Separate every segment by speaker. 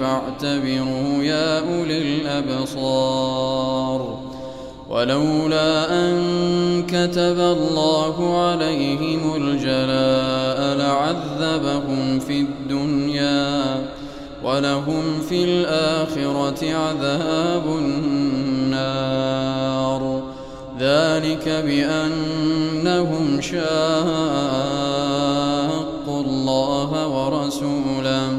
Speaker 1: فاعتبروا يا أولي الأبصار ولولا أن كتب الله عليهم الجلاء لعذبهم في الدنيا ولهم في الآخرة عذاب النار ذلك بأنهم شاقوا الله ورسوله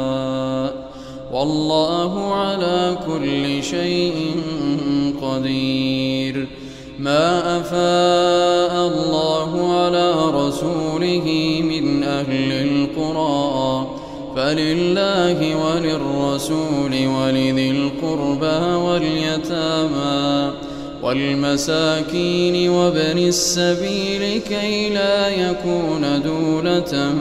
Speaker 1: والله على كل شيء قدير ما أفاء الله على رسوله من أهل القرى فلله وللرسول ولذي القربى واليتامى والمساكين وابن السبيل كي لا يكون دولة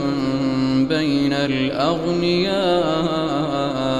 Speaker 1: بين الأغنياء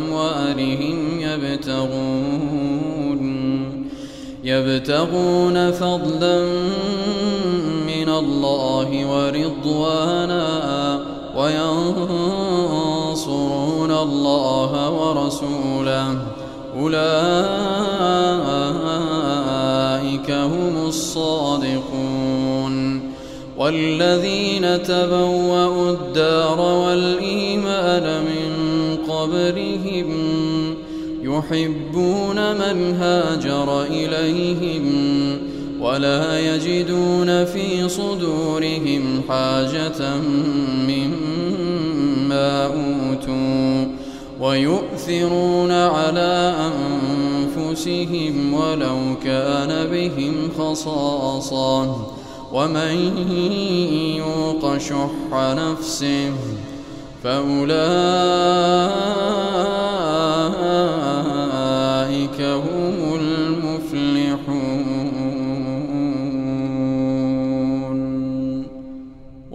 Speaker 1: يبتغون فضلا من الله ورضوانا وينصرون الله ورسوله أولئك هم الصادقون والذين تبوأوا الدار والإيمان من قبلهم يحبون من هاجر إليهم ولا يجدون في صدورهم حاجة مما أوتوا ويؤثرون على أنفسهم ولو كان بهم خصاصا ومن يوق شح نفسه فأولئك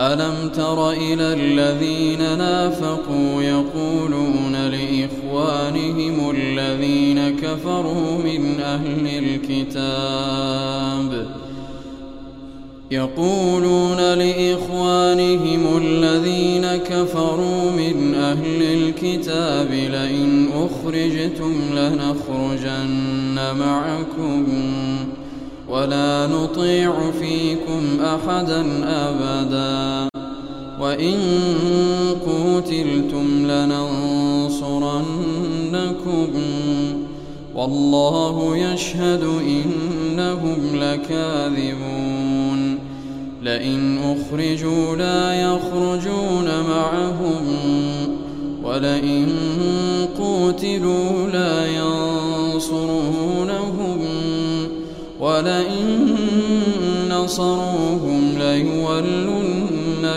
Speaker 1: ألم تر إلى الذين نافقوا يقولون لإخوانهم الذين كفروا من أهل الكتاب يقولون لإخوانهم الذين كفروا من أهل الكتاب لئن أخرجتم لنخرجن معكم ولا نطيع فيكم أحدا أبداً وإن قتلتم لننصرنكم والله يشهد إنهم لكاذبون لئن أخرجوا لا يخرجون معهم ولئن قتلوا لا ينصرونهم ولئن نصروهم ليولون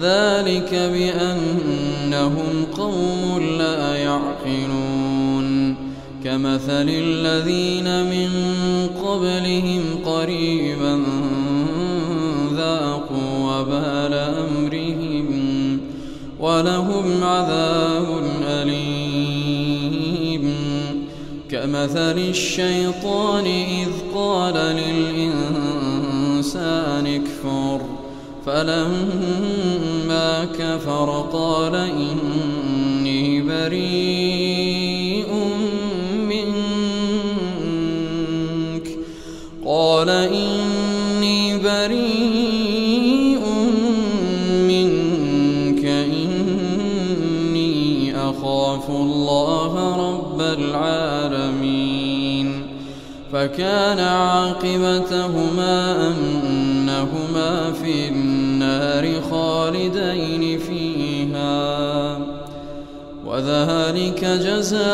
Speaker 1: ذلك بأنهم قوم لا يعقلون كمثل الذين من قبلهم قريبا ذاقوا وبال أمرهم ولهم عذاب أليم كمثل الشيطان إذ قال للإنسان فلما كفر قال إني بريء منك قال إني بريء منك إني أخاف الله رب العالمين فكان عاقبتهما أنهما في النار النار خالدين فيها وذلك جزاء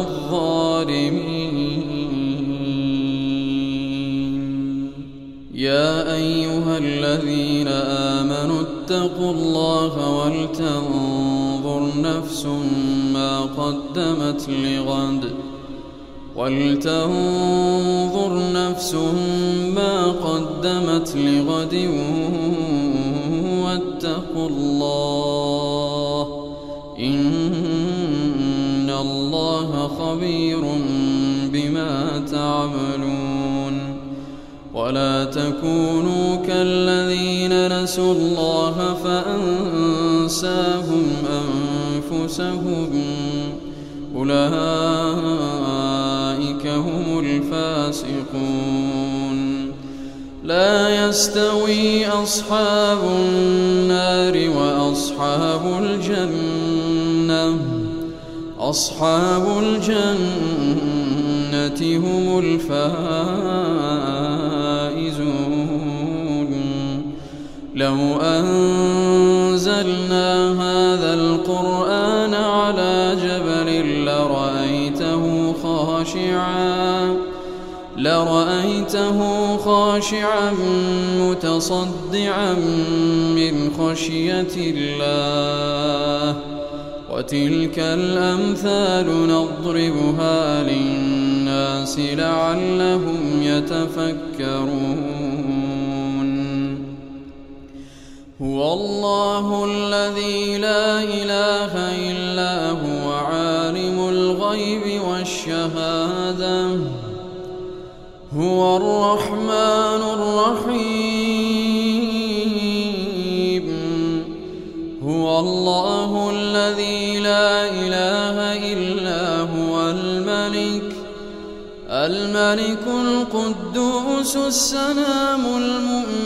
Speaker 1: الظالمين يا أيها الذين آمنوا اتقوا الله ولتنظر نفس ما قدمت لغد ولتنظر نفس ما قدمت لغد واتقوا الله إن الله خبير بما تعملون ولا تكونوا كالذين نسوا الله فأنساهم أنفسهم أولئك هم الفاسقون لا يستوي أصحاب النار وأصحاب الجنة أصحاب الجنة هم الفائزون لو أنزلنا هذا القرآن على جبل لرأيته خاشعا متصدعا من خشية الله وتلك الأمثال نضربها للناس لعلهم يتفكرون هو الله الذي لا إله إلا هو عالم الغيب أحدا هو الرحمن الرحيم هو الله الذي لا إله إلا هو الملك الملك القدوس السلام المؤمن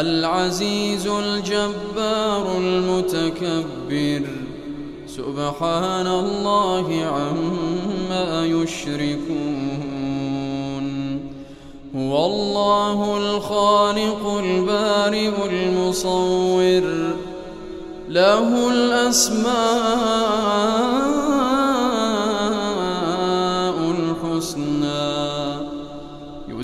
Speaker 1: العزيز الجبار المتكبر سبحان الله عما يشركون هو الله الخالق البارئ المصور له الأسماء